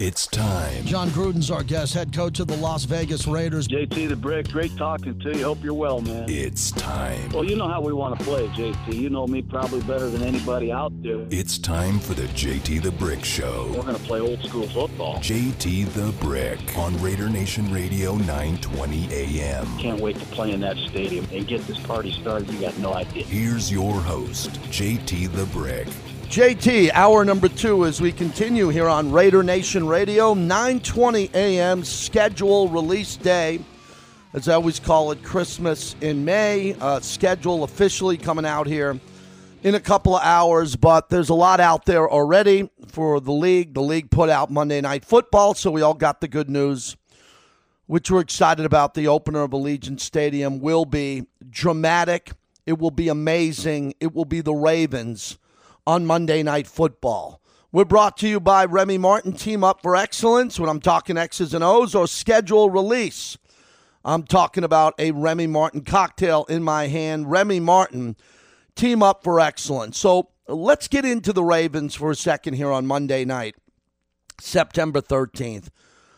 It's time. Jon Gruden's our guest, head coach of the Las Vegas Raiders. JT the Brick, great talking to you. Hope you're well, man. It's time. Well, you know how we want to play, JT. You know me probably better than anybody out there. It's time for the JT the Brick Show. We're going to play old school football. JT the Brick on Raider Nation Radio 920 AM. Can't wait to play in that stadium and get this party started. You got no idea. Here's your host, JT the Brick. JT, hour number two as we continue here on Raider Nation Radio, 9:20 a.m. schedule release day. As I always call it, Christmas in May. Uh, schedule officially coming out here in a couple of hours, but there's a lot out there already for the league. The league put out Monday Night Football, so we all got the good news, which we're excited about. The opener of Allegiant Stadium will be dramatic. It will be amazing. It will be the Ravens on Monday Night Football. We're brought to you by Remy Martin Team Up for Excellence. When I'm talking X's and O's or schedule release, I'm talking about a Remy Martin cocktail in my hand. Remy Martin Team Up for Excellence. So let's get into the Ravens for a second here on Monday night, September 13th.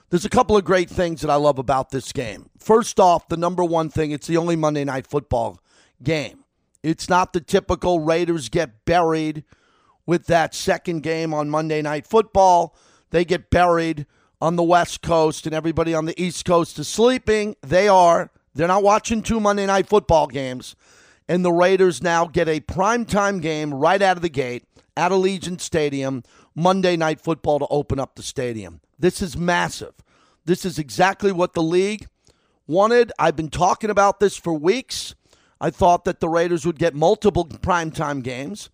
There's a couple of great things that I love about this game. First off, the number one thing, it's the only Monday Night Football game. It's not the typical Raiders get buried with that second game on Monday Night Football. They get buried on the West Coast and everybody on the East Coast is sleeping. They are. They're not watching two Monday Night Football games. And the Raiders now get a primetime game right out of the gate at Allegiant Stadium, Monday Night Football to open up the stadium. This is massive. This is exactly what the league wanted. I've been talking about this for weeks. I thought that the Raiders would get multiple primetime games,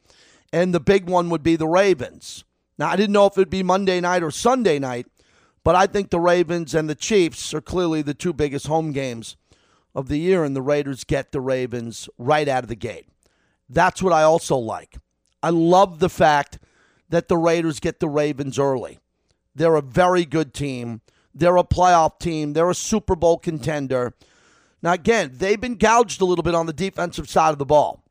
and the big one would be the Ravens. Now, I didn't know if it'd be Monday night or Sunday night, but I think the Ravens and the Chiefs are clearly the two biggest home games of the year, and the Raiders get the Ravens right out of the gate. That's what I also like. I love the fact that the Raiders get the Ravens early. They're a very good team. They're a playoff team. They're a Super Bowl contender. Now, again, they've been gouged a little bit on the defensive side of the ball.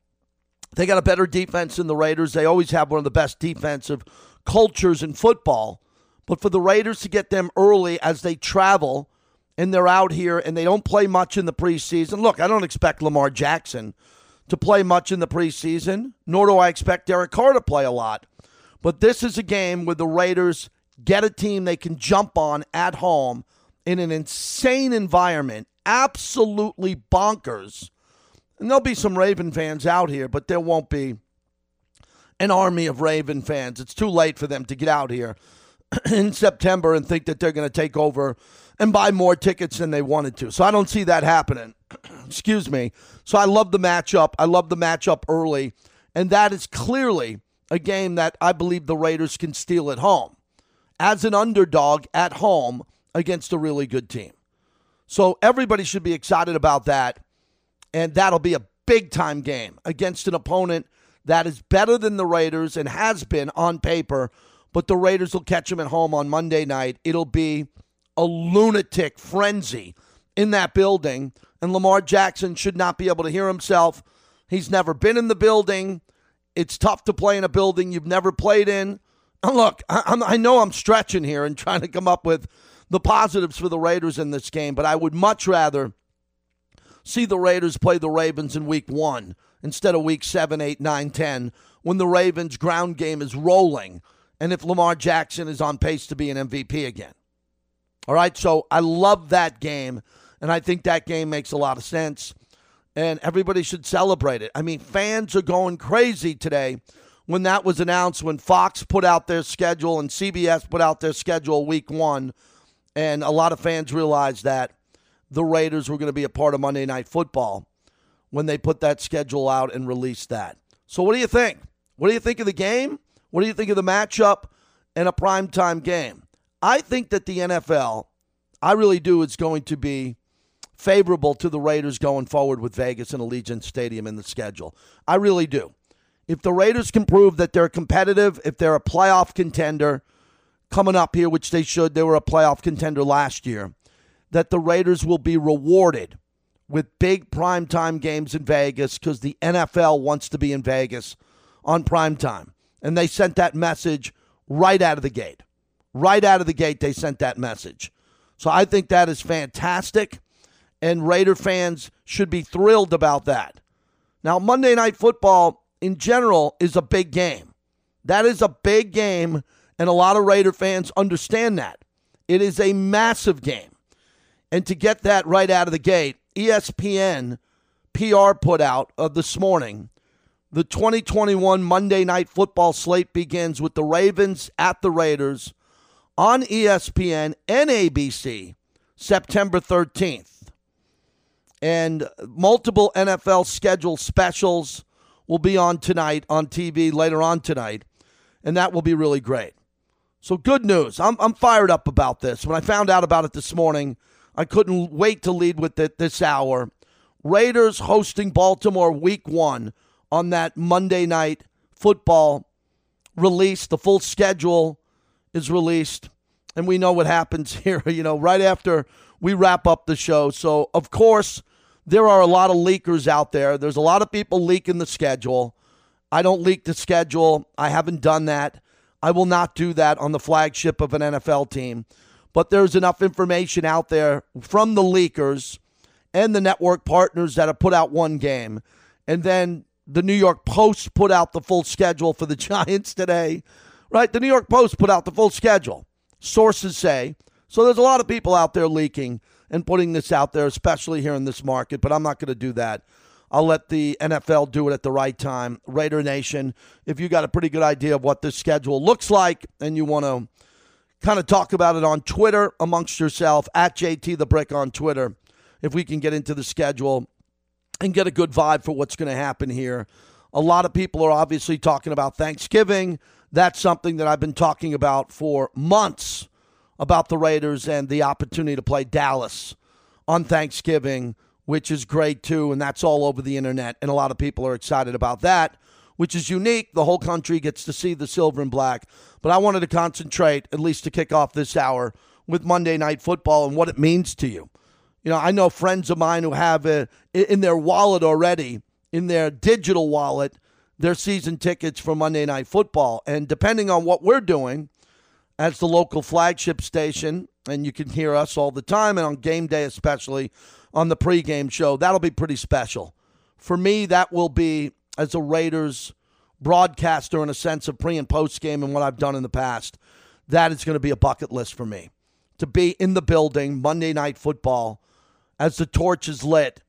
They got a better defense than the Raiders. They always have one of the best defensive cultures in football. But for the Raiders to get them early as they travel and they're out here and they don't play much in the preseason. Look, I don't expect Lamar Jackson to play much in the preseason, nor do I expect Derek Carr to play a lot. But this is a game where the Raiders get a team they can jump on at home in an insane environment, absolutely bonkers. And there'll be some Raven fans out here, but there won't be an army of Raven fans. It's too late for them to get out here in September and think that they're going to take over and buy more tickets than they wanted to. So I don't see that happening. Excuse me. So I love the matchup. I love the matchup early. And that is clearly a game that I believe the Raiders can steal at home as an underdog at home against a really good team. So everybody should be excited about that. And that'll be a big time game against an opponent that is better than the Raiders and has been on paper. But the Raiders will catch them at home on Monday night. It'll be a lunatic frenzy in that building. And Lamar Jackson should not be able to hear himself. He's never been in the building. It's tough to play in a building you've never played in. And look, I, I know I'm stretching here and trying to come up with the positives for the Raiders in this game, but I would much rather see the Raiders play the Ravens in week one instead of week seven, eight, nine, ten, when the Ravens' ground game is rolling and if Lamar Jackson is on pace to be an MVP again. All right, so I love that game, and I think that game makes a lot of sense, and everybody should celebrate it. I mean, fans are going crazy today when that was announced, when Fox put out their schedule and CBS put out their schedule week one, and a lot of fans realized that the Raiders were going to be a part of Monday Night Football when they put that schedule out and released that. So, what do you think? What do you think of the game? What do you think of the matchup and a primetime game? I think that the NFL, I really do, is going to be favorable to the Raiders going forward with Vegas and Allegiant Stadium in the schedule. I really do. If the Raiders can prove that they're competitive, if they're a playoff contender coming up here, which they should, they were a playoff contender last year, that the Raiders will be rewarded with big primetime games in Vegas because the NFL wants to be in Vegas on primetime. And they sent that message right out of the gate. Right out of the gate, they sent that message. So I think that is fantastic, and Raider fans should be thrilled about that. Now, Monday Night Football in general is a big game. That is a big game, and a lot of Raider fans understand that. It is a massive game. And to get that right out of the gate, ESPN PR put out uh, this morning the 2021 Monday Night Football slate begins with the Ravens at the Raiders on ESPN and ABC September 13th. And multiple NFL schedule specials will be on tonight on TV later on tonight. And that will be really great. So, good news. I'm, I'm fired up about this. When I found out about it this morning, I couldn't wait to lead with it this hour. Raiders hosting Baltimore week one on that Monday night football release. The full schedule is released, and we know what happens here, you know, right after we wrap up the show. So, of course, there are a lot of leakers out there. There's a lot of people leaking the schedule. I don't leak the schedule. I haven't done that. I will not do that on the flagship of an NFL team. But there's enough information out there from the leakers and the network partners that have put out one game. And then the New York Post put out the full schedule for the Giants today, right? The New York Post put out the full schedule. Sources say. So there's a lot of people out there leaking and putting this out there, especially here in this market, but I'm not going to do that. I'll let the NFL do it at the right time. Raider Nation, if you got a pretty good idea of what this schedule looks like and you want to kind of talk about it on Twitter amongst yourself, at JT the Brick on Twitter, if we can get into the schedule and get a good vibe for what's going to happen here. A lot of people are obviously talking about Thanksgiving. That's something that I've been talking about for months about the Raiders and the opportunity to play Dallas on Thanksgiving, which is great too. And that's all over the internet. And a lot of people are excited about that, which is unique. The whole country gets to see the silver and black. But I wanted to concentrate, at least to kick off this hour, with Monday Night Football and what it means to you. You know, I know friends of mine who have it in their wallet already, in their digital wallet, their season tickets for Monday Night Football. And depending on what we're doing as the local flagship station, and you can hear us all the time, and on game day, especially on the pregame show, that'll be pretty special. For me, that will be as a Raiders broadcaster in a sense of pre and post game and what I've done in the past. That is going to be a bucket list for me to be in the building Monday Night Football as the torch is lit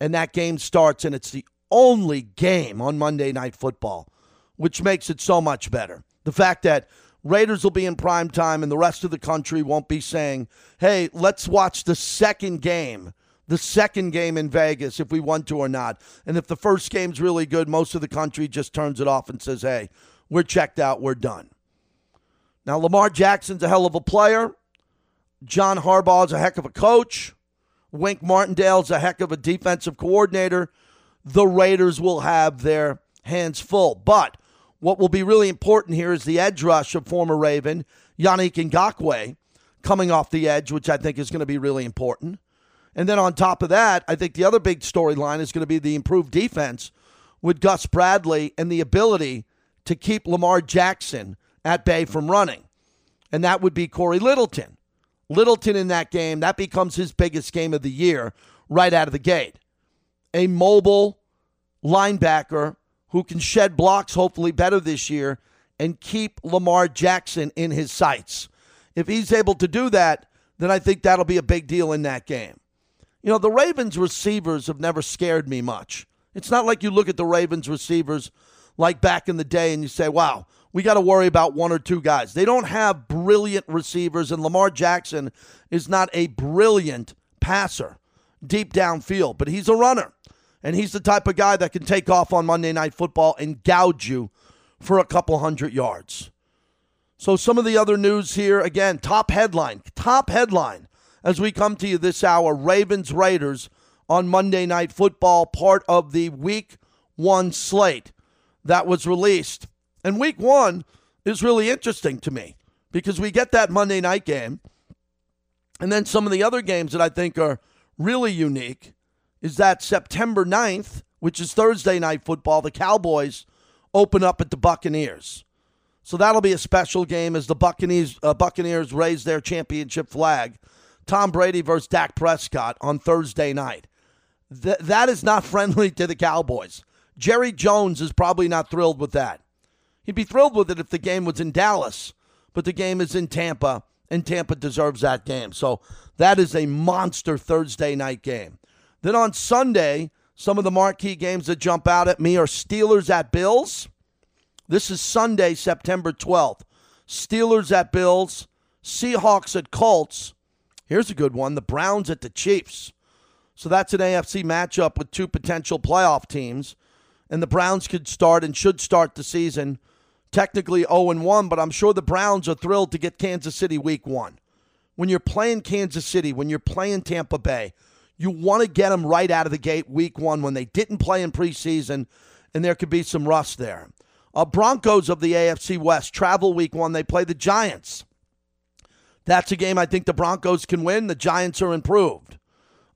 and that game starts, and it's the only game on Monday Night Football, which makes it so much better. The fact that Raiders will be in prime time and the rest of the country won't be saying, hey, let's watch the second game, the second game in Vegas if we want to or not. And if the first game's really good, most of the country just turns it off and says, hey, we're checked out, we're done. Now, Lamar Jackson's a hell of a player. John Harbaugh's a heck of a coach. Wink Martindale's a heck of a defensive coordinator. The Raiders will have their hands full. But what will be really important here is the edge rush of former Raven, Yannick Ngakoue, coming off the edge, which I think is going to be really important. And then on top of that, I think the other big storyline is going to be the improved defense with Gus Bradley and the ability to keep Lamar Jackson at bay from running. And that would be Cory Littleton. Littleton in that game, that becomes his biggest game of the year right out of the gate. A mobile linebacker who can shed blocks hopefully better this year and keep Lamar Jackson in his sights. If he's able to do that, then I think that'll be a big deal in that game. You know, the Ravens receivers have never scared me much. It's not like you look at the Ravens receivers like back in the day and you say, wow, we got to worry about one or two guys. They don't have brilliant receivers, and Lamar Jackson is not a brilliant passer deep downfield, but he's a runner. And he's the type of guy that can take off on Monday Night Football and gouge you for a couple hundred yards. So, some of the other news here again, top headline, top headline as we come to you this hour Ravens Raiders on Monday Night Football, part of the week one slate that was released and week one is really interesting to me because we get that Monday night game. And then some of the other games that I think are really unique is that September 9th, which is Thursday night football, the Cowboys open up at the Buccaneers. So that'll be a special game as the Buccaneers uh, Buccaneers raise their championship flag. Tom Brady versus Dak Prescott on Thursday night. Th- that is not friendly to the Cowboys. Jerry Jones is probably not thrilled with that. He'd be thrilled with it if the game was in Dallas, but the game is in Tampa, and Tampa deserves that game. So that is a monster Thursday night game. Then on Sunday, some of the marquee games that jump out at me are Steelers at Bills. This is Sunday, September 12th. Steelers at Bills, Seahawks at Colts. Here's a good one the Browns at the Chiefs. So that's an AFC matchup with two potential playoff teams. And the Browns could start and should start the season technically 0 1, but I'm sure the Browns are thrilled to get Kansas City week one. When you're playing Kansas City, when you're playing Tampa Bay, you want to get them right out of the gate week one when they didn't play in preseason, and there could be some rust there. Uh, Broncos of the AFC West travel week one. They play the Giants. That's a game I think the Broncos can win. The Giants are improved.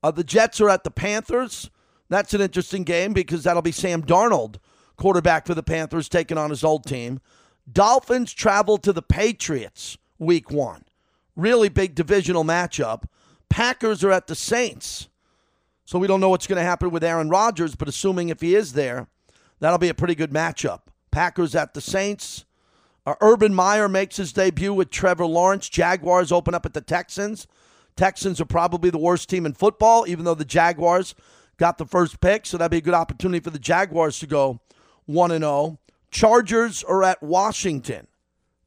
Uh, the Jets are at the Panthers. That's an interesting game because that'll be Sam Darnold, quarterback for the Panthers, taking on his old team. Dolphins travel to the Patriots week one. Really big divisional matchup. Packers are at the Saints. So we don't know what's going to happen with Aaron Rodgers, but assuming if he is there, that'll be a pretty good matchup. Packers at the Saints. Uh, Urban Meyer makes his debut with Trevor Lawrence. Jaguars open up at the Texans. Texans are probably the worst team in football, even though the Jaguars got the first pick. So that'd be a good opportunity for the Jaguars to go 1 0. Chargers are at Washington.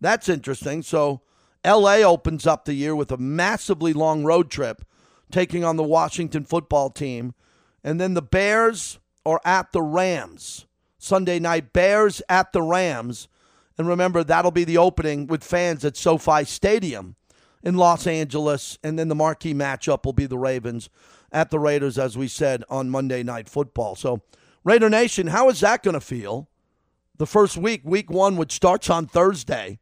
That's interesting. So LA opens up the year with a massively long road trip taking on the Washington football team. And then the Bears are at the Rams. Sunday night, Bears at the Rams. And remember, that'll be the opening with fans at SoFi Stadium in Los Angeles. And then the marquee matchup will be the Ravens at the Raiders, as we said on Monday Night Football. So, Raider Nation, how is that going to feel? The first week, week one, which starts on Thursday,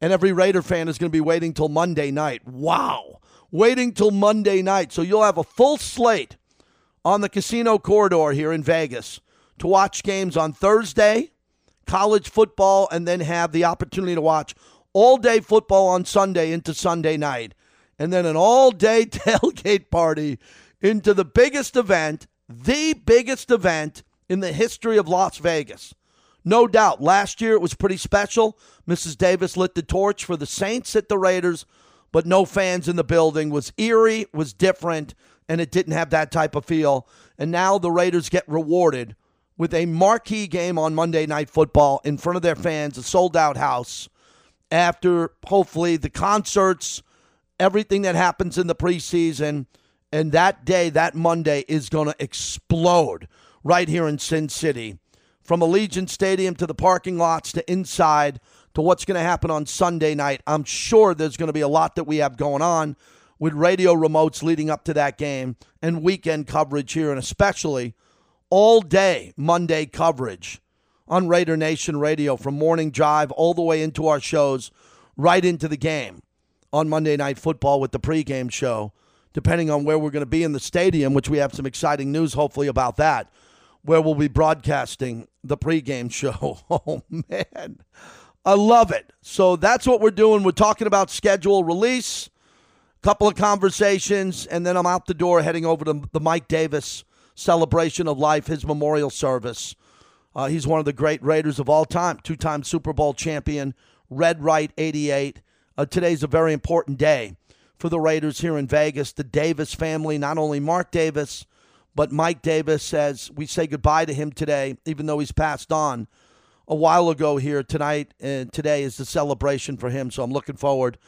and every Raider fan is going to be waiting till Monday night. Wow. Waiting till Monday night. So you'll have a full slate on the casino corridor here in Vegas to watch games on Thursday, college football, and then have the opportunity to watch all day football on Sunday into Sunday night, and then an all day tailgate party into the biggest event, the biggest event in the history of Las Vegas. No doubt, last year it was pretty special. Mrs. Davis lit the torch for the Saints at the Raiders, but no fans in the building. was eerie, was different, and it didn't have that type of feel. And now the Raiders get rewarded with a marquee game on Monday Night Football in front of their fans, a sold out house, after hopefully the concerts, everything that happens in the preseason. And that day, that Monday, is going to explode right here in Sin City. From Allegiant Stadium to the parking lots to inside to what's going to happen on Sunday night. I'm sure there's going to be a lot that we have going on with radio remotes leading up to that game and weekend coverage here, and especially all day Monday coverage on Raider Nation Radio from morning drive all the way into our shows, right into the game on Monday Night Football with the pregame show, depending on where we're going to be in the stadium, which we have some exciting news hopefully about that, where we'll be broadcasting the pregame show. Oh, man. I love it. So that's what we're doing. We're talking about schedule release, a couple of conversations, and then I'm out the door heading over to the Mike Davis celebration of life, his memorial service. Uh, he's one of the great Raiders of all time, two time Super Bowl champion, Red Right 88. Uh, today's a very important day for the Raiders here in Vegas. The Davis family, not only Mark Davis, but Mike Davis, as we say goodbye to him today, even though he's passed on a while ago here tonight and today is the celebration for him. So I'm looking forward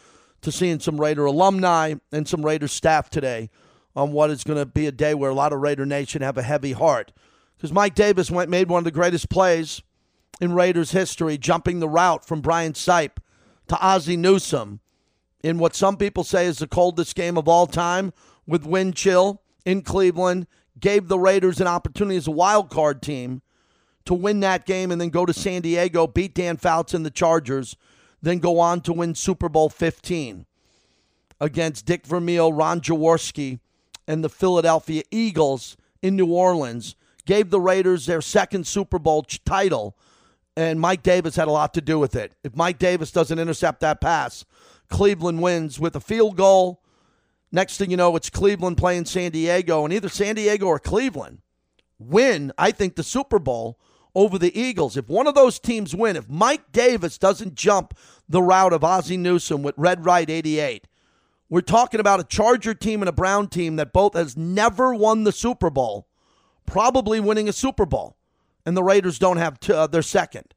to seeing some Raider alumni and some Raider staff today on what is going to be a day where a lot of Raider Nation have a heavy heart. Because Mike Davis went made one of the greatest plays in Raiders history, jumping the route from Brian Sipe to Ozzie Newsome in what some people say is the coldest game of all time with wind chill in Cleveland. Gave the Raiders an opportunity as a wild card team to win that game and then go to San Diego, beat Dan Fouts and the Chargers, then go on to win Super Bowl 15 against Dick Vermeil, Ron Jaworski, and the Philadelphia Eagles in New Orleans gave the Raiders their second Super Bowl title and Mike Davis had a lot to do with it. If Mike Davis doesn't intercept that pass, Cleveland wins with a field goal. Next thing you know, it's Cleveland playing San Diego, and either San Diego or Cleveland win, I think, the Super Bowl over the Eagles. If one of those teams win, if Mike Davis doesn't jump the route of Ozzie Newsome with Red Right 88, we're talking about a Charger team and a Brown team that both has never won the Super Bowl, probably winning a Super Bowl, and the Raiders don't have uh, their second.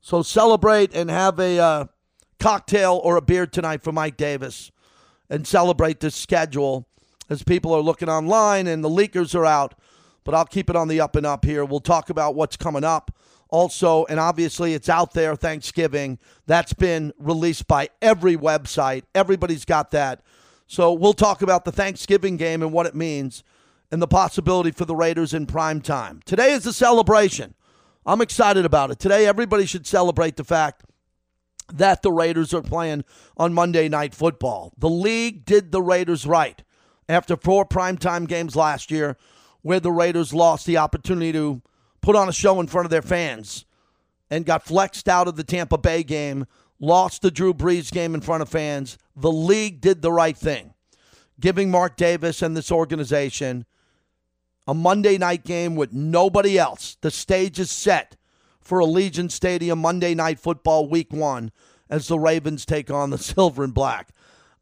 So celebrate and have a uh, cocktail or a beer tonight for Mike Davis and celebrate this schedule as people are looking online and the leakers are out. But I'll keep it on the up and up here. We'll talk about what's coming up also, and obviously it's out there Thanksgiving. That's been released by every website. Everybody's got that. So we'll talk about the Thanksgiving game and what it means and the possibility for the Raiders in prime time. Today is a celebration. I'm excited about it. Today, everybody should celebrate the fact that the Raiders are playing on Monday Night Football. The league did the Raiders right after four primetime games last year where the Raiders lost the opportunity to put on a show in front of their fans and got flexed out of the Tampa Bay game, lost the Drew Brees game in front of fans. The league did the right thing, giving Mark Davis and this organization a Monday night game with nobody else. The stage is set for Allegiant Stadium Monday Night Football Week One as the Ravens take on the Silver and Black.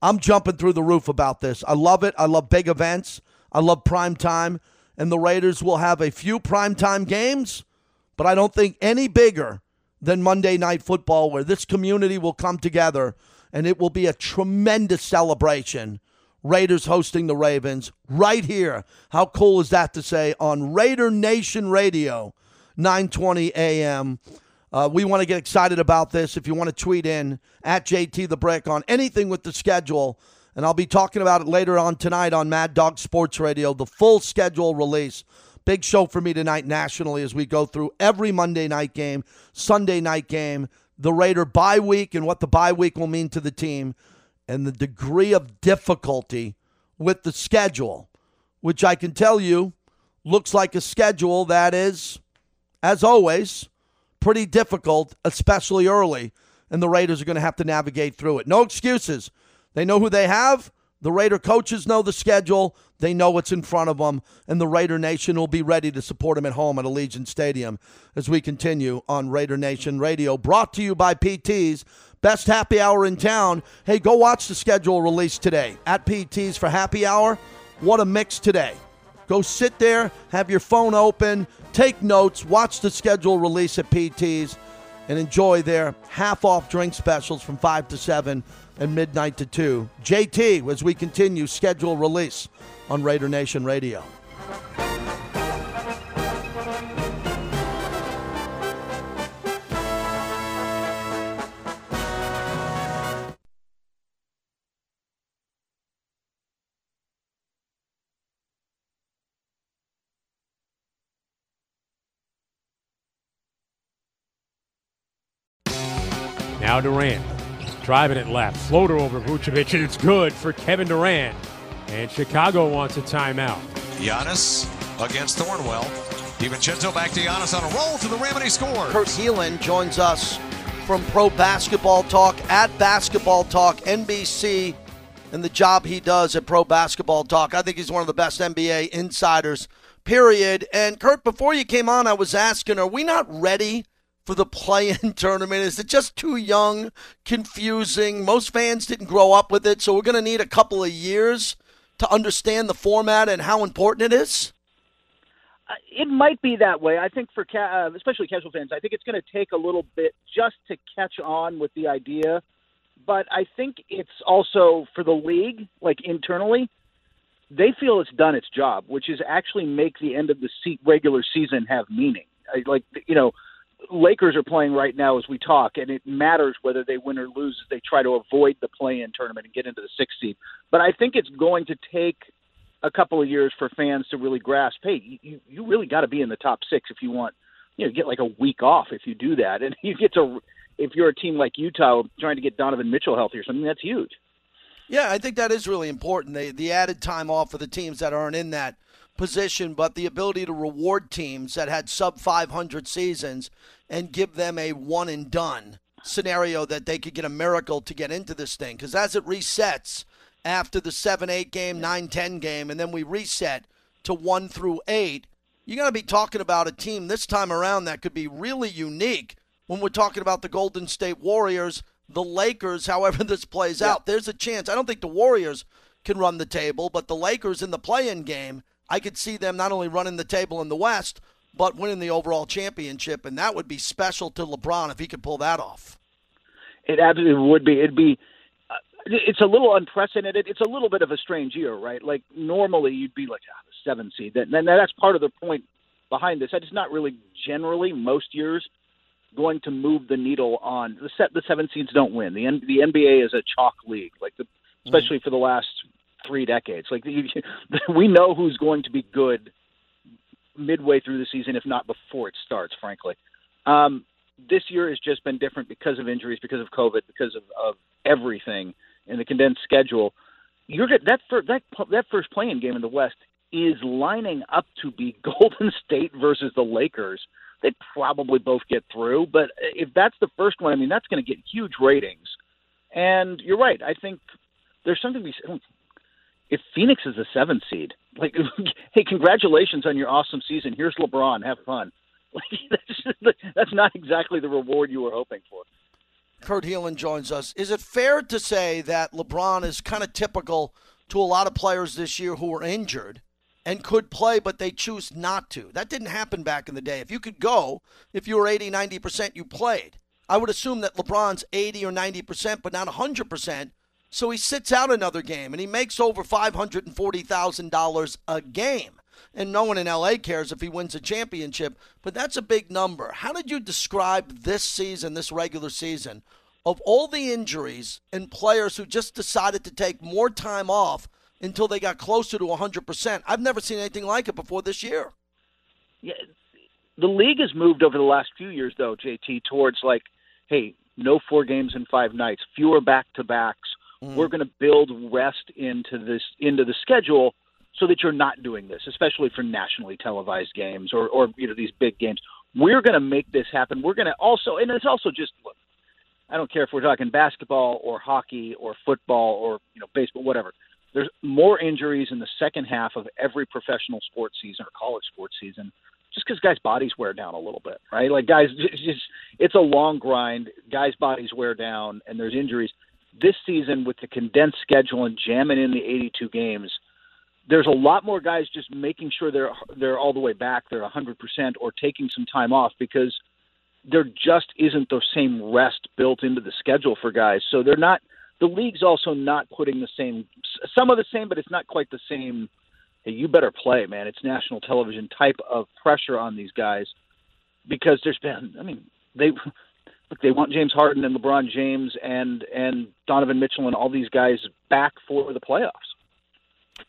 I'm jumping through the roof about this. I love it. I love big events. I love prime time and the Raiders will have a few primetime games, but I don't think any bigger than Monday Night Football, where this community will come together and it will be a tremendous celebration. Raiders hosting the Ravens right here. How cool is that to say on Raider Nation Radio, 920 a.m. Uh, we want to get excited about this. If you want to tweet in at JT the Brick on anything with the schedule, and I'll be talking about it later on tonight on Mad Dog Sports Radio, the full schedule release. Big show for me tonight nationally as we go through every Monday night game, Sunday night game, the Raider bye week, and what the bye week will mean to the team, and the degree of difficulty with the schedule, which I can tell you looks like a schedule that is, as always, pretty difficult, especially early, and the Raiders are going to have to navigate through it. No excuses. They know who they have. The Raider coaches know the schedule. They know what's in front of them, and the Raider Nation will be ready to support them at home at Allegiant Stadium as we continue on Raider Nation Radio. Brought to you by PT's, best happy hour in town. Hey, go watch the schedule release today at PT's for happy hour. What a mix today. Go sit there, have your phone open, take notes, watch the schedule release at PT's, and enjoy their half off drink specials from 5 to 7 and midnight to 2. JT, as we continue, schedule release on Raider Nation Radio. Now Durant driving it left, floater over Vucevic, and it's good for Kevin Durant. And Chicago wants a timeout. Giannis against Thornwell. DiVincenzo back to Giannis on a roll to the rim, and he scores. Kurt Helin joins us from Pro Basketball Talk at Basketball Talk NBC and the job he does at Pro Basketball Talk. I think he's one of the best NBA insiders, period. And Kurt, before you came on, I was asking, are we not ready for the play-in tournament? Is it just too young, confusing? Most fans didn't grow up with it, so we're going to need a couple of years to understand the format and how important it is. Uh, it might be that way. I think for ca- uh, especially casual fans, I think it's going to take a little bit just to catch on with the idea. But I think it's also for the league, like internally, they feel it's done its job, which is actually make the end of the se- regular season have meaning. I, like you know, Lakers are playing right now as we talk, and it matters whether they win or lose as they try to avoid the play-in tournament and get into the sixth seed. But I think it's going to take a couple of years for fans to really grasp. Hey, you you really got to be in the top six if you want. You know, get like a week off if you do that, and you get to. If you're a team like Utah trying to get Donovan Mitchell healthy or something, that's huge. Yeah, I think that is really important. The the added time off for the teams that aren't in that position, but the ability to reward teams that had sub 500 seasons and give them a one and done scenario that they could get a miracle to get into this thing. Because as it resets after the 7 8 game, 9 10 game, and then we reset to 1 through 8, you're going to be talking about a team this time around that could be really unique when we're talking about the Golden State Warriors, the Lakers, however this plays yeah. out. There's a chance. I don't think the Warriors can run the table, but the Lakers in the play in game, I could see them not only running the table in the West, but winning the overall championship. And that would be special to LeBron if he could pull that off. It absolutely would be. It'd be. Uh, it's a little unprecedented. It's a little bit of a strange year, right? Like normally you'd be like ah, the seven seed. And that's part of the point behind this. It's not really generally most years going to move the needle on the set. The seven seeds don't win. The the NBA is a chalk league, like the, especially mm-hmm. for the last three decades. Like we know who's going to be good midway through the season, if not before it starts. Frankly, um, this year has just been different because of injuries, because of COVID, because of, of everything in the condensed schedule. You're that first, that that first playing game in the West is lining up to be Golden State versus the Lakers. They'd probably both get through, but if that's the first one, I mean that's going to get huge ratings. And you're right. I think there's something to be if Phoenix is a seven seed, like, hey, congratulations on your awesome season. Here's LeBron. Have fun. Like, that's, that's not exactly the reward you were hoping for. Kurt Helin joins us. Is it fair to say that LeBron is kind of typical to a lot of players this year who were injured and could play, but they choose not to? That didn't happen back in the day. If you could go, if you were 80, 90%, you played. I would assume that LeBron's 80 or 90%, but not 100%, so he sits out another game and he makes over $540,000 a game. And no one in LA cares if he wins a championship, but that's a big number. How did you describe this season, this regular season, of all the injuries and players who just decided to take more time off until they got closer to 100%? I've never seen anything like it before this year. Yeah, the league has moved over the last few years, though, JT, towards like, hey, no four games in five nights, fewer back to backs Mm. We're going to build rest into this into the schedule so that you're not doing this, especially for nationally televised games or or you know these big games. We're going to make this happen. We're going to also, and it's also just look. I don't care if we're talking basketball or hockey or football or you know baseball, whatever. There's more injuries in the second half of every professional sports season or college sports season, just because guys' bodies wear down a little bit, right? Like guys, it's, just it's a long grind. Guys' bodies wear down, and there's injuries this season with the condensed schedule and jamming in the 82 games, there's a lot more guys just making sure they're they're all the way back, they're 100% or taking some time off because there just isn't the same rest built into the schedule for guys. So they're not the league's also not putting the same some of the same, but it's not quite the same. Hey, you better play, man. It's national television type of pressure on these guys because there's been. I mean, they look, they want James Harden and LeBron James and and Donovan Mitchell and all these guys back for the playoffs.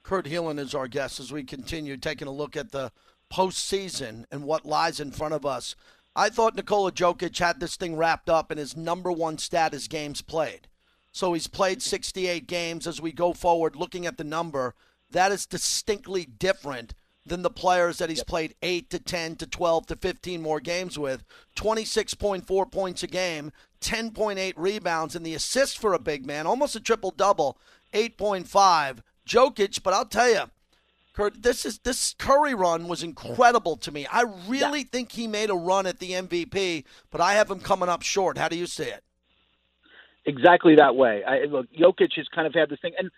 Kurt Helin is our guest as we continue taking a look at the postseason and what lies in front of us. I thought Nikola Jokic had this thing wrapped up, and his number one stat is games played. So he's played 68 games. As we go forward, looking at the number, that is distinctly different than the players that he's yep. played 8 to 10 to 12 to 15 more games with. 26.4 points a game, 10.8 rebounds, and the assist for a big man, almost a triple double, 8.5. Jokic, but I'll tell you, Kurt, this is this Curry run was incredible to me. I really yeah. think he made a run at the MVP, but I have him coming up short. How do you see it? Exactly that way. I, look, Jokic has kind of had this thing, and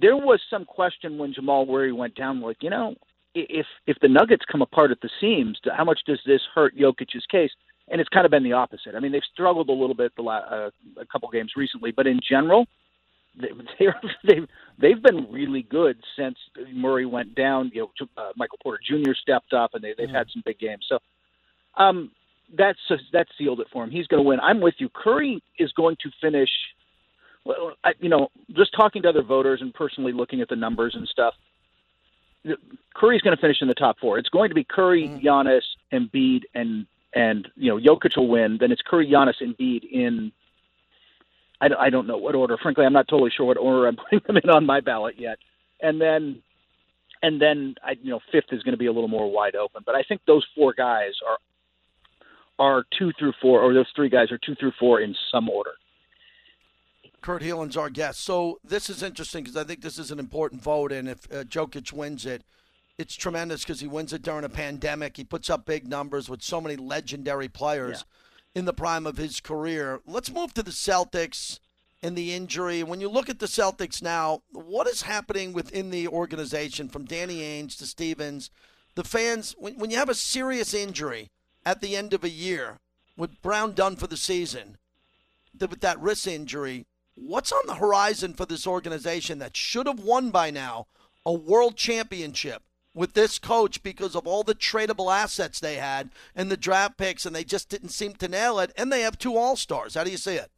there was some question when Jamal Murray went down. Like, you know, if if the Nuggets come apart at the seams, how much does this hurt Jokic's case? And it's kind of been the opposite. I mean, they've struggled a little bit the la- uh, a couple games recently, but in general, they, they're, they've they've been really good since Murray went down. You know, uh, Michael Porter Jr. stepped up, and they, they've had some big games. So, um, that's that's sealed it for him. He's going to win. I'm with you. Curry is going to finish. Well, I, you know, just talking to other voters and personally looking at the numbers and stuff. Curry's going to finish in the top four. It's going to be Curry, mm-hmm. Giannis, Embiid, and and you know Jokic will win. Then it's Curry, Giannis, Embiid in. I don't, I don't know what order. Frankly, I'm not totally sure what order I'm putting them in on my ballot yet. And then and then I, you know fifth is going to be a little more wide open. But I think those four guys are are two through four, or those three guys are two through four in some order. Kurt Helin's our guest. So this is interesting because I think this is an important vote, and if uh, Jokic wins it, it's tremendous because he wins it during a pandemic. He puts up big numbers with so many legendary players in the prime of his career. Let's move to the Celtics and the injury. When you look at the Celtics now, what is happening within the organization from Danny Ainge to Stevens? The fans, when, when you have a serious injury at the end of a year with Brown done for the season, with that wrist injury, what's on the horizon for this organization that should have won by now a world championship with this coach because of all the tradable assets they had and the draft picks, and they just didn't seem to nail it. And they have two All Stars. How do you see it?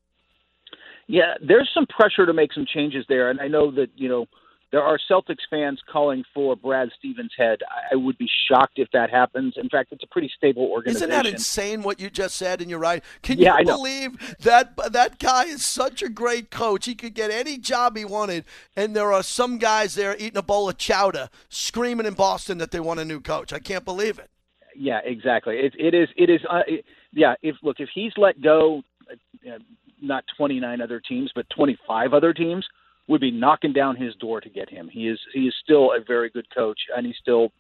Yeah, there's some pressure to make some changes there, and I know that you know there are Celtics fans calling for Brad Stevens' head. I, would be shocked if that happens. In fact, it's a pretty stable organization. Isn't that insane what you just said? And you're right. Can Yeah, you believe that that guy is such a great coach? He could get any job he wanted, and there are some guys there eating a bowl of chowder, screaming in Boston that they want a new coach. I can't believe it. Yeah, exactly. It, it is. It is. Uh, it, yeah. If look, if he's let go, uh, not 29 other teams, but 25 other teams would be knocking down his door to get him. He is. He is still a very good coach, and he's still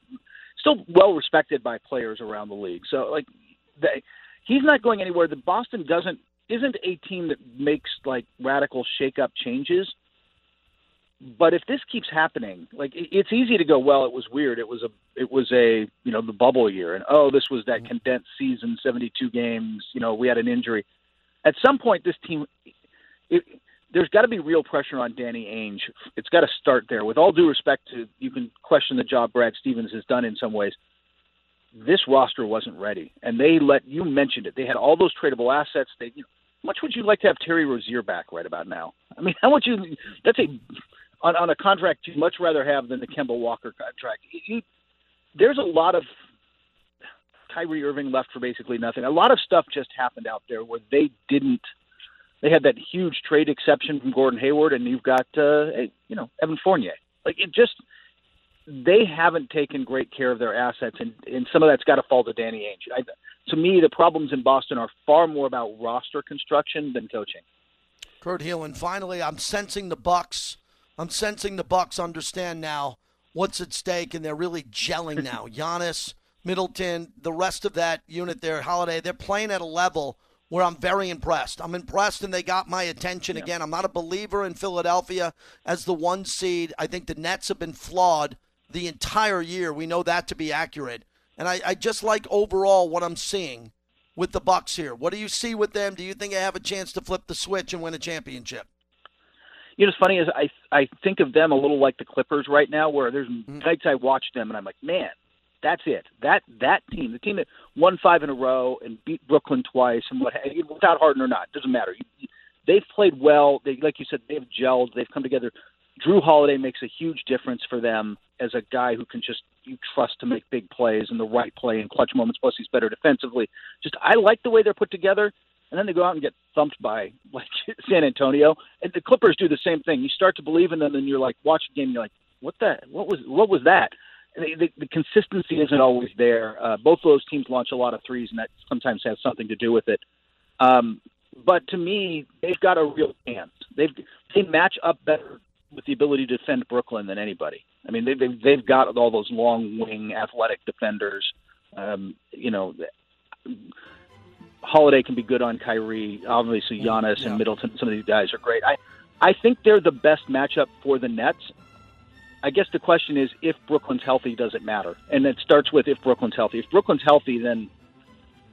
still well respected by players around the league. So like, they, he's not going anywhere. The Boston doesn't isn't a team that makes like radical shake-up changes. But if this keeps happening, like it- it's easy to go, well, it was weird. It was a it was a you know the bubble year, and oh, this was that mm-hmm. condensed season, seventy two games. You know, we had an injury. At some point, this team, it, there's got to be real pressure on Danny Ainge. It's got to start there. With all due respect to, you can question the job Brad Stevens has done in some ways. This roster wasn't ready, and they let you mentioned it. They had all those tradable assets. They, you know, how much would you like to have Terry Rozier back right about now? I mean, how much you? That's a on, on a contract you'd much rather have than the Kemba Walker contract. You, there's a lot of Kyrie Irving left for basically nothing. A lot of stuff just happened out there where they didn't. They had that huge trade exception from Gordon Hayward, and you've got uh, you know Evan Fournier. Like it just they haven't taken great care of their assets, and, and some of that's got to fall to Danny Ainge. I, to me, the problems in Boston are far more about roster construction than coaching. Kurt Helin, finally, I'm sensing the Bucks. I'm sensing the Bucks understand now what's at stake, and they're really gelling now. Giannis, Middleton, the rest of that unit there, Holiday, they're playing at a level where I'm very impressed. I'm impressed, and they got my attention again. I'm not a believer in Philadelphia as the one seed. I think the Nets have been flawed the entire year. We know that to be accurate. And I, I just like overall what I'm seeing with the Bucks here. What do you see with them? Do you think they have a chance to flip the switch and win a championship? You know, it's funny is I I think of them a little like the Clippers right now, where there's mm-hmm. nights I watch them and I'm like, man, that's it. That that team, the team that won five in a row and beat Brooklyn twice, and what without Harden or not, doesn't matter. They've played well. They, like you said, they've gelled. They've come together. Jrue Holiday makes a huge difference for them as a guy who can just you trust to make big plays and the right play in clutch moments. Plus, he's better defensively. Just I like the way they're put together. And then they go out and get thumped by like San Antonio, and the Clippers do the same thing. You start to believe in them, and you're like, watch the game, and you're like, what the, what was, what was that? The, the, the consistency isn't always there. Uh, both of those teams launch a lot of threes, and that sometimes has something to do with it. Um, but to me, they've got a real chance. They've they match up better with the ability to defend Brooklyn than anybody. I mean, they, they've they've got all those long wing athletic defenders. Um, you know, Holiday can be good on Kyrie. Obviously, Giannis Yeah. and Middleton. Some of these guys are great. I I think they're the best matchup for the Nets. I guess the question is if Brooklyn's healthy, does it matter? And it starts with if Brooklyn's healthy. If Brooklyn's healthy, then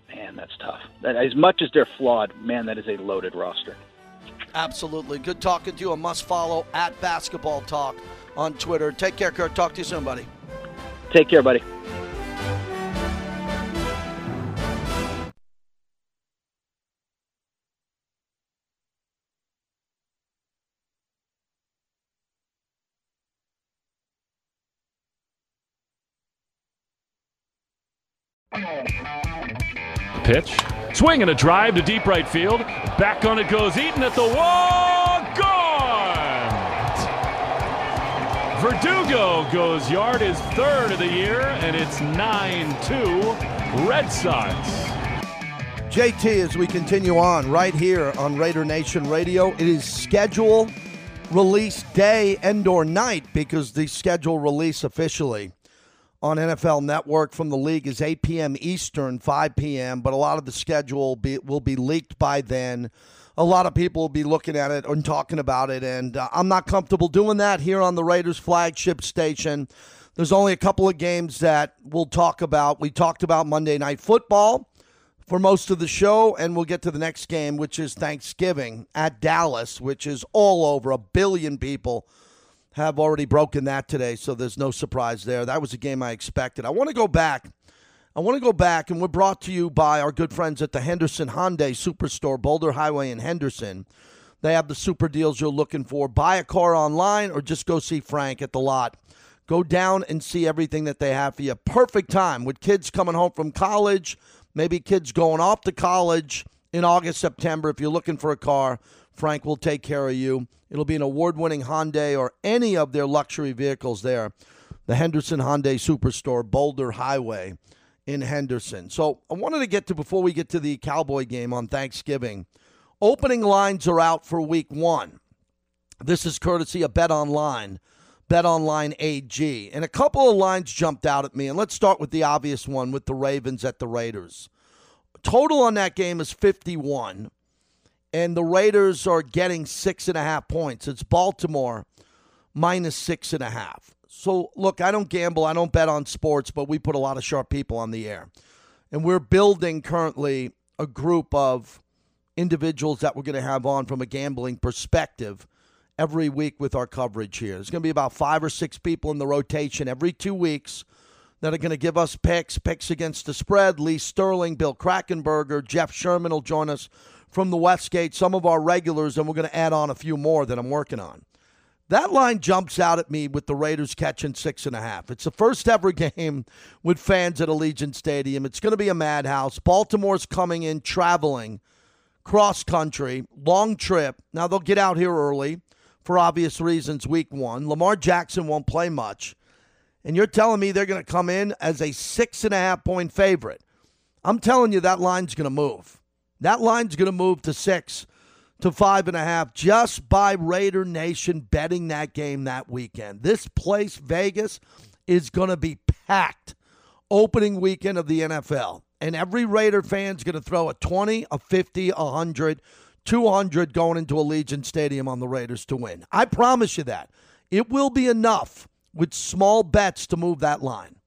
man, that's tough. That, as much as they're flawed, man, that is a loaded roster. Absolutely. Good talking to you. A must follow at Basketball Talk on Twitter. Take care, Kurt. Talk to you soon, buddy. Take care, buddy. Pitch. Swing and a drive to deep right field. Back on it goes Eaton at the wall. Gone! Verdugo goes yard his third of the year, and it's 9 2 Red Sox. JT, as we continue on right here on Raider Nation Radio, it is schedule release day and or night because the schedule release officially on NFL Network from the league is 8 p.m. Eastern, 5 p.m. But a lot of the schedule will be, will be leaked by then. A lot of people will be looking at it and talking about it, and uh, I'm not comfortable doing that here on the Raiders flagship station. There's only a couple of games that we'll talk about. We talked about Monday Night Football for most of the show, and we'll get to the next game, which is Thanksgiving at Dallas, which is all over. A billion people have already broken that today, so there's no surprise there. That was a game I expected. I want to go back. I want to go back, and we're brought to you by our good friends at the Henderson Hyundai Superstore, Boulder Highway in Henderson. They have the super deals you're looking for. Buy a car online or just go see Frank at the lot. Go down and see everything that they have for you. Perfect time with kids coming home from college, maybe kids going off to college in August, September. If you're looking for a car, Frank will take care of you. It'll be an award winning Hyundai or any of their luxury vehicles there. The Henderson Hyundai Superstore, Boulder Highway in Henderson. So I wanted to get to, before we get to the Cowboy game on Thanksgiving, opening lines are out for week one. This is courtesy of Bet Online, Bet Online AG. And a couple of lines jumped out at me. And let's start with the obvious one with the Ravens at the Raiders. Total on that game is 51 and the Raiders are getting six and a half points. It's Baltimore minus six and a half. So, look, I don't gamble, I don't bet on sports, but we put a lot of sharp people on the air. And we're building currently a group of individuals that we're going to have on from a gambling perspective every week with our coverage here. There's going to be about five or six people in the rotation every two weeks that are going to give us picks, picks against the spread. Lee Sterling, Bill Krackomberger, Jeff Sherman will join us from the Westgate, some of our regulars, and we're going to add on a few more that I'm working on. That line jumps out at me with the Raiders catching six and a half. It's the first ever game with fans at Allegiant Stadium. It's going to be a madhouse. Baltimore's coming in traveling cross country, long trip. Now they'll get out here early for obvious reasons, week one. Lamar Jackson won't play much. And you're telling me they're going to come in as a six and a half point favorite. I'm telling you that line's going to move. That line's going to move to six to five and a half just by Raider Nation betting that game that weekend. This place, Vegas, is going to be packed opening weekend of the NFL. And every Raider fan's going to throw a 20, a 50, a 100, 200 going into Allegiant Stadium on the Raiders to win. I promise you that. It will be enough with small bets to move that line.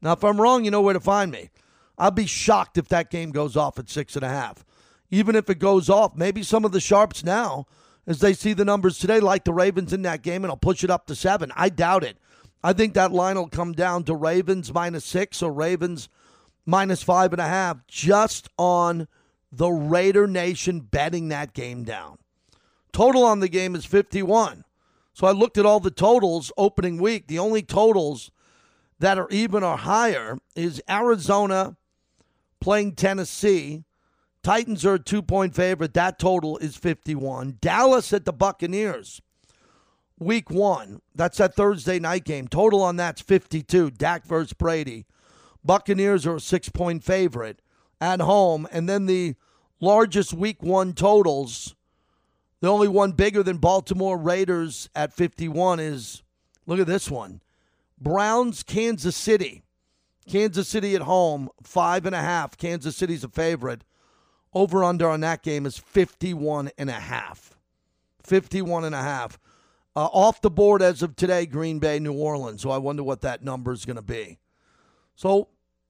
Now, if I'm wrong, you know where to find me. I'll be shocked if that game goes off at six and a half. Even if it goes off, maybe some of the sharps now, as they see the numbers today, like the Ravens in that game, and I'll push it up to seven. I doubt it. I think that line will come down to Ravens minus six or Ravens minus five and a half just on the Raider Nation betting that game down. Total on the game is 51. So I looked at all the totals opening week. The only totals that are even or higher is Arizona playing Tennessee. Titans are a two point favorite. That total is 51. Dallas at the Buccaneers. Week one. That's that Thursday night game. Total on that's 52. Dak versus Brady. Buccaneers are a six point favorite at home. And then the largest week one totals, the only one bigger than Baltimore Raiders at 51 is look at this one Browns, Kansas City. Kansas City at home, five and a half. Kansas City's a favorite. Over under on that game is 51 and a half. 51 and a half. Uh, off the board as of today, Green Bay, New Orleans. So I wonder what that number is going to be. So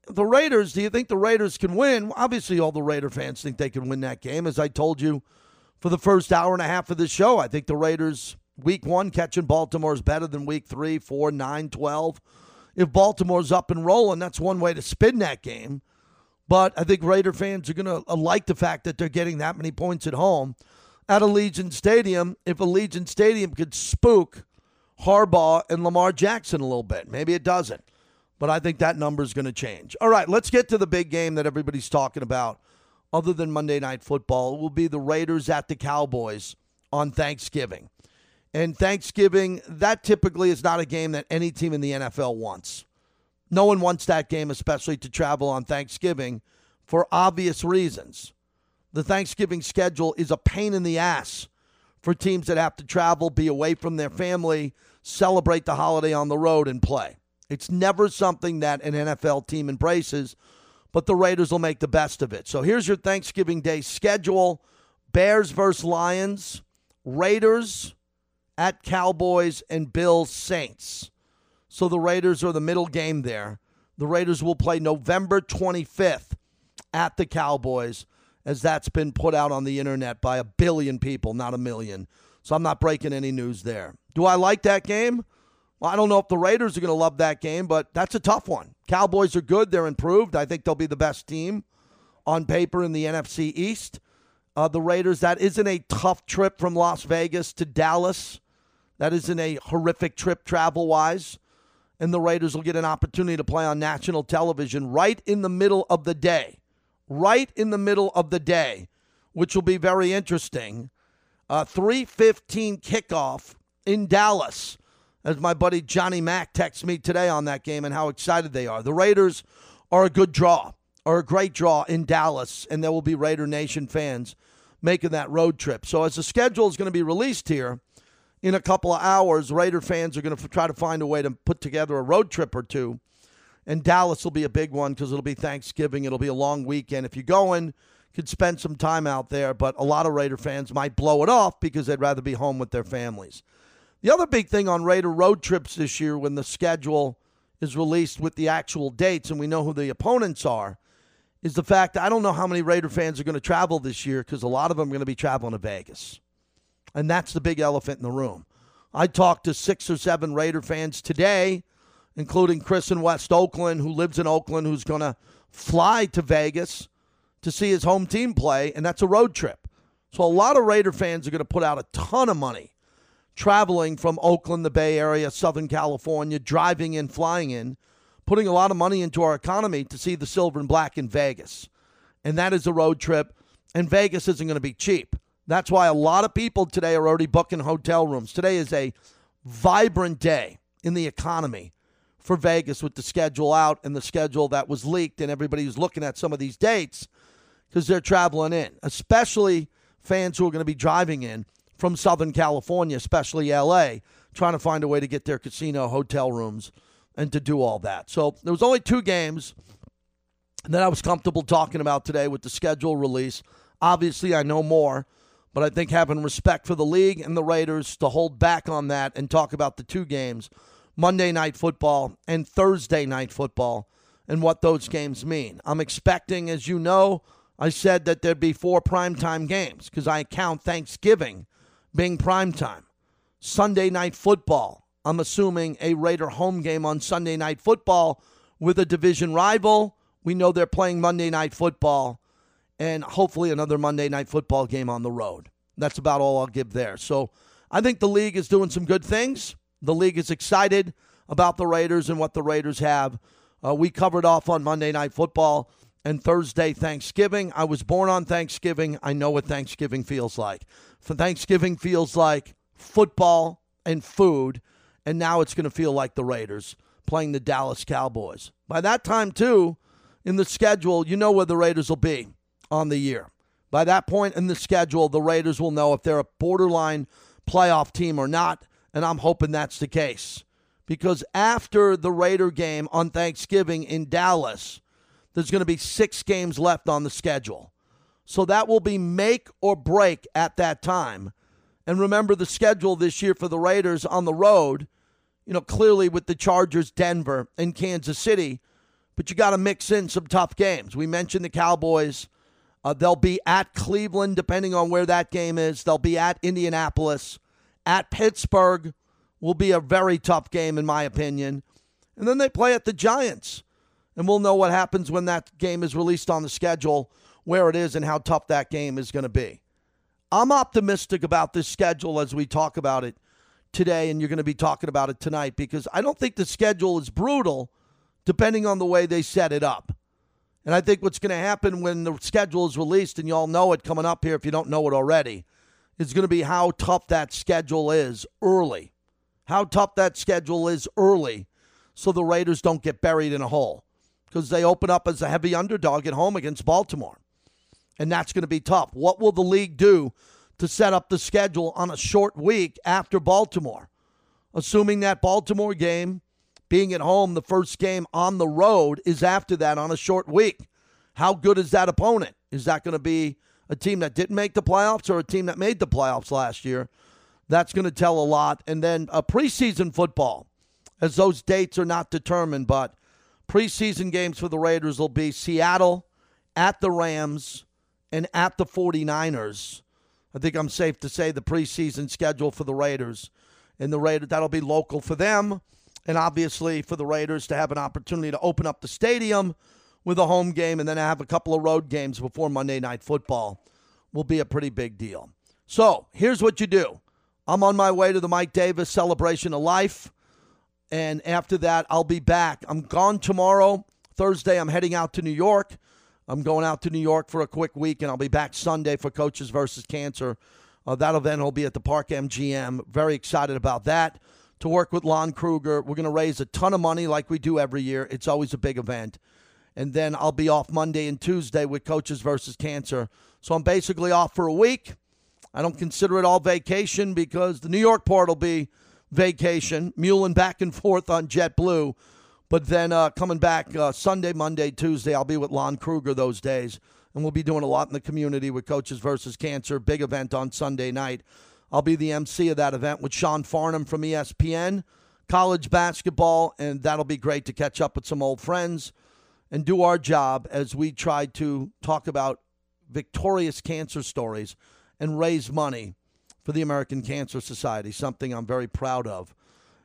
the Raiders, do you think the Raiders can win? Obviously, all the Raider fans think they can win that game. As I told you for the first hour and a half of the show, I think the Raiders Week one, catching Baltimore is better than week three, four, nine, 12. If Baltimore's up and rolling, that's one way to spin that game. But I think Raider fans are going to uh, like the fact that they're getting that many points at home at Allegiant Stadium. If Allegiant Stadium could spook Harbaugh and Lamar Jackson a little bit, maybe it doesn't. But I think that number is going to change. All right, let's get to the big game that everybody's talking about, other than Monday Night Football. It will be the Raiders at the Cowboys on Thanksgiving. And Thanksgiving, that typically is not a game that any team in the NFL wants. No one wants that game, especially to travel on Thanksgiving for obvious reasons. The Thanksgiving schedule is a pain in the ass for teams that have to travel, be away from their family, celebrate the holiday on the road, and play. It's never something that an NFL team embraces, but the Raiders will make the best of it. So here's your Thanksgiving Day schedule Bears versus Lions, Raiders at Cowboys, and Bills Saints. So the Raiders are the middle game there. The Raiders will play November 25th at the Cowboys, as that's been put out on the internet by a billion people, not a million. So I'm not breaking any news there. Do I like that game? Well, I don't know if the Raiders are going to love that game, but that's a tough one. Cowboys are good. They're improved. I think they'll be the best team on paper in the NFC East. Uh, the Raiders, that isn't a tough trip from Las Vegas to Dallas. That isn't a horrific trip travel wise. And the Raiders will get an opportunity to play on national television right in the middle of the day. Right in the middle of the day, which will be very interesting. Uh, 315 kickoff in Dallas, as my buddy Johnny Mack texts me today on that game and how excited they are. The Raiders are a good draw, are a great draw in Dallas, and there will be Raider Nation fans making that road trip. So as the schedule is going to be released here, in a couple of hours, Raider fans are going to try to find a way to put together a road trip or two. And Dallas will be a big one because it'll be Thanksgiving. It'll be a long weekend. If you're going, could spend some time out there, but a lot of Raider fans might blow it off because they'd rather be home with their families. The other big thing on Raider road trips this year when the schedule is released with the actual dates and we know who the opponents are is the fact that I don't know how many Raider fans are going to travel this year because a lot of them are going to be traveling to Vegas. And that's the big elephant in the room. I talked to six or seven Raider fans today, including Chris in West Oakland, who lives in Oakland, who's going to fly to Vegas to see his home team play, and that's a road trip. So a lot of Raider fans are going to put out a ton of money traveling from Oakland, the Bay Area, Southern California, driving in, flying in, putting a lot of money into our economy to see the silver and black in Vegas. And that is a road trip, and Vegas isn't going to be cheap. That's why a lot of people today are already booking hotel rooms. Today is a vibrant day in the economy for Vegas with the schedule out and the schedule that was leaked, and everybody who's looking at some of these dates because they're traveling in, especially fans who are going to be driving in from Southern California, especially LA, trying to find a way to get their casino hotel rooms and to do all that. So there was only two games that I was comfortable talking about today with the schedule release. Obviously, I know more. But I think having respect for the league and the Raiders to hold back on that and talk about the two games, Monday night football and Thursday night football, and what those games mean. I'm expecting, as you know, I said that there'd be four primetime games because I count Thanksgiving being primetime. Sunday night football, I'm assuming a Raider home game on Sunday night football with a division rival. We know they're playing Monday night football and hopefully another Monday night football game on the road. That's about all I'll give there. So I think the league is doing some good things. The league is excited about the Raiders and what the Raiders have. Uh, we covered off on Monday Night Football and Thursday Thanksgiving. I was born on Thanksgiving. I know what Thanksgiving feels like. For Thanksgiving feels like football and food, and now it's going to feel like the Raiders playing the Dallas Cowboys. By that time, too, in the schedule, you know where the Raiders will be on the year. By that point in the schedule, the Raiders will know if they're a borderline playoff team or not, and I'm hoping that's the case. Because after the Raider game on Thanksgiving in Dallas, there's going to be six games left on the schedule. So that will be make or break at that time. And remember the schedule this year for the Raiders on the road, you know, clearly with the Chargers, Denver, and Kansas City, but you got to mix in some tough games. We mentioned the Cowboys uh, they'll be at Cleveland, depending on where that game is. They'll be at Indianapolis. At Pittsburgh will be a very tough game, in my opinion. And then they play at the Giants. And we'll know what happens when that game is released on the schedule, where it is, and how tough that game is going to be. I'm optimistic about this schedule as we talk about it today, and you're going to be talking about it tonight because I don't think the schedule is brutal, depending on the way they set it up. And I think what's going to happen when the schedule is released, and you all know it coming up here if you don't know it already, is going to be how tough that schedule is early. How tough that schedule is early so the Raiders don't get buried in a hole because they open up as a heavy underdog at home against Baltimore. And that's going to be tough. What will the league do to set up the schedule on a short week after Baltimore? Assuming that Baltimore game, being at home, the first game on the road, is after that on a short week. How good is that opponent? Is that going to be a team that didn't make the playoffs or a team that made the playoffs last year? That's going to tell a lot. And then a preseason football, as those dates are not determined, but preseason games for the Raiders will be Seattle at the Rams and at the 49ers. I think I'm safe to say the preseason schedule for the Raiders. And the Raiders, that'll be local for them. And obviously for the Raiders to have an opportunity to open up the stadium with a home game and then have a couple of road games before Monday Night Football will be a pretty big deal. So here's what you do I'm on my way to the Mike Davis celebration of life. And after that, I'll be back. I'm gone tomorrow. Thursday, I'm heading out to New York. I'm going out to New York for a quick week, and I'll be back Sunday for Coaches versus Cancer. Uh, that event will be at the Park MGM. Very excited about that. To work with Lon Kruger, we're going to raise a ton of money like we do every year. It's always a big event. And then I'll be off Monday and Tuesday with Coaches versus Cancer. So I'm basically off for a week. I don't consider it all vacation because the New York part will be vacation, muling back and forth on JetBlue. But then uh, coming back uh, Sunday, Monday, Tuesday, I'll be with Lon Kruger those days. And we'll be doing a lot in the community with Coaches versus Cancer. Big event on Sunday night. I'll be the MC of that event with Sean Farnham from ESPN, college basketball, and that'll be great to catch up with some old friends and do our job as we try to talk about victorious cancer stories and raise money for the American Cancer Society, something I'm very proud of.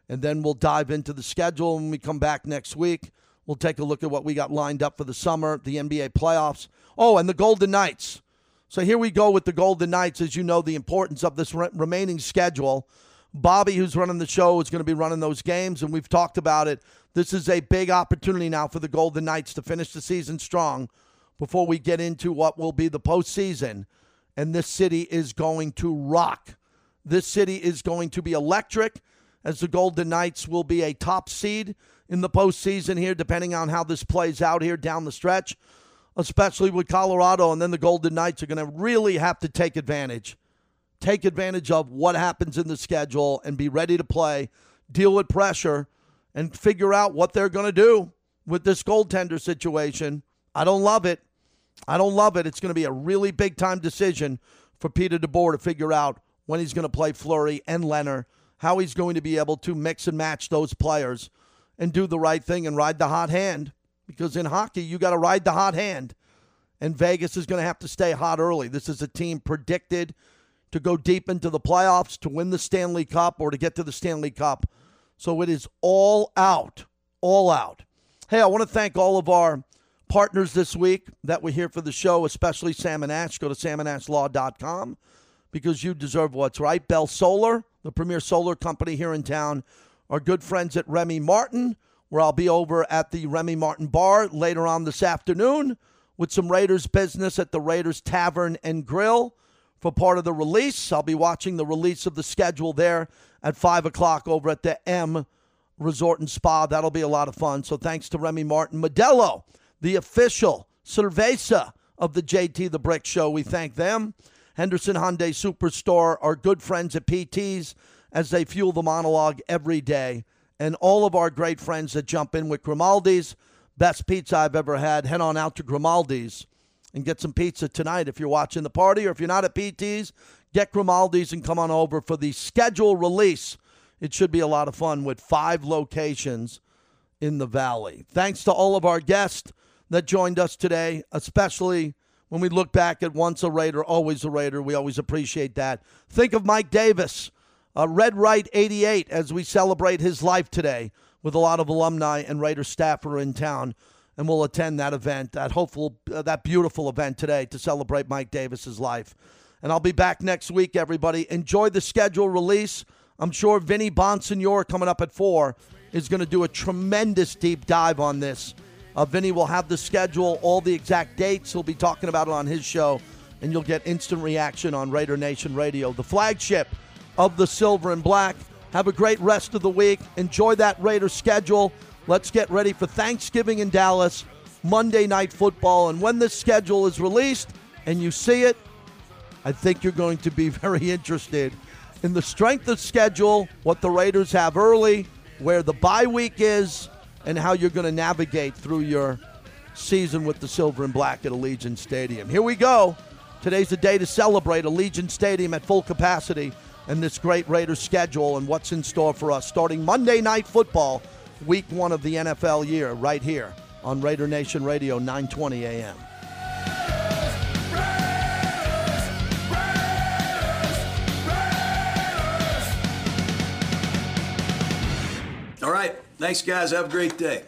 And then we'll dive into the schedule when we come back next week. We'll take a look at what we got lined up for the summer, the NBA playoffs. Oh, and the Golden Knights. So here we go with the Golden Knights. As you know, the importance of this re- remaining schedule. Bobby, who's running the show, is going to be running those games, and we've talked about it. This is a big opportunity now for the Golden Knights to finish the season strong before we get into what will be the postseason and this city is going to rock. This city is going to be electric as the Golden Knights will be a top seed in the postseason here, depending on how this plays out here down the stretch, especially with Colorado. And then the Golden Knights are going to really have to take advantage. Take advantage of what happens in the schedule and be ready to play, deal with pressure, and figure out what they're going to do with this goaltender situation. I don't love it. I don't love it. It's going to be a really big time decision for Peter DeBoer to figure out when he's going to play Fleury and Lehner, how he's going to be able to mix and match those players and do the right thing and ride the hot hand. Because in hockey, you got to ride the hot hand. And Vegas is going to have to stay hot early. This is a team predicted to go deep into the playoffs, to win the Stanley Cup, or to get to the Stanley Cup. So it is all out, all out. Hey, I want to thank all of our partners this week that were here for the show, especially Sam and Ash. Go to samandashlaw.com because you deserve what's right. Bell Solar, the premier solar company here in town, our good friends at Remy Martin, where I'll be over at the Remy Martin Bar later on this afternoon with some Raiders business at the Raiders Tavern and Grill for part of the release. I'll be watching the release of the schedule there at 5 o'clock over at the M Resort and Spa. That'll be a lot of fun. So thanks to Remy Martin. Modelo the official cerveza of the JT the Brick Show. We thank them. Henderson Hyundai Superstore, our good friends at PT's, as they fuel the monologue every day. And all of our great friends that jump in with Grimaldi's. Best pizza I've ever had. Head on out to Grimaldi's and get some pizza tonight if you're watching the party or if you're not at PT's, get Grimaldi's and come on over for the schedule release. It should be a lot of fun with five locations in the valley. Thanks to all of our guests that joined us today, especially when we look back at once a Raider, always a Raider. We always appreciate that. Think of Mike Davis, uh, Red Right 88, as we celebrate his life today with a lot of alumni and Raider staff are in town. And we'll attend that event, that hopeful, uh, that beautiful event today to celebrate Mike Davis's life. And I'll be back next week, everybody. Enjoy the schedule release. I'm sure Vinny Bonsignore coming up at 4 is going to do a tremendous deep dive on this. Uh, Vinny will have the schedule, all the exact dates. He'll be talking about it on his show and you'll get instant reaction on Raider Nation Radio, the flagship of the Silver and Black. Have a great rest of the week. Enjoy that Raider schedule. Let's get ready for Thanksgiving in Dallas, Monday Night Football. And when this schedule is released and you see it, I think you're going to be very interested in the strength of schedule, what the Raiders have early, where the bye week is, and how you're going to navigate through your season with the Silver and Black at Allegiant Stadium. Here we go. Today's the day to celebrate Allegiant Stadium at full capacity and this great Raiders schedule and what's in store for us starting Monday Night Football, week one of the NFL year, right here on Raider Nation Radio, 920 a.m. All right. Thanks, guys. Have a great day.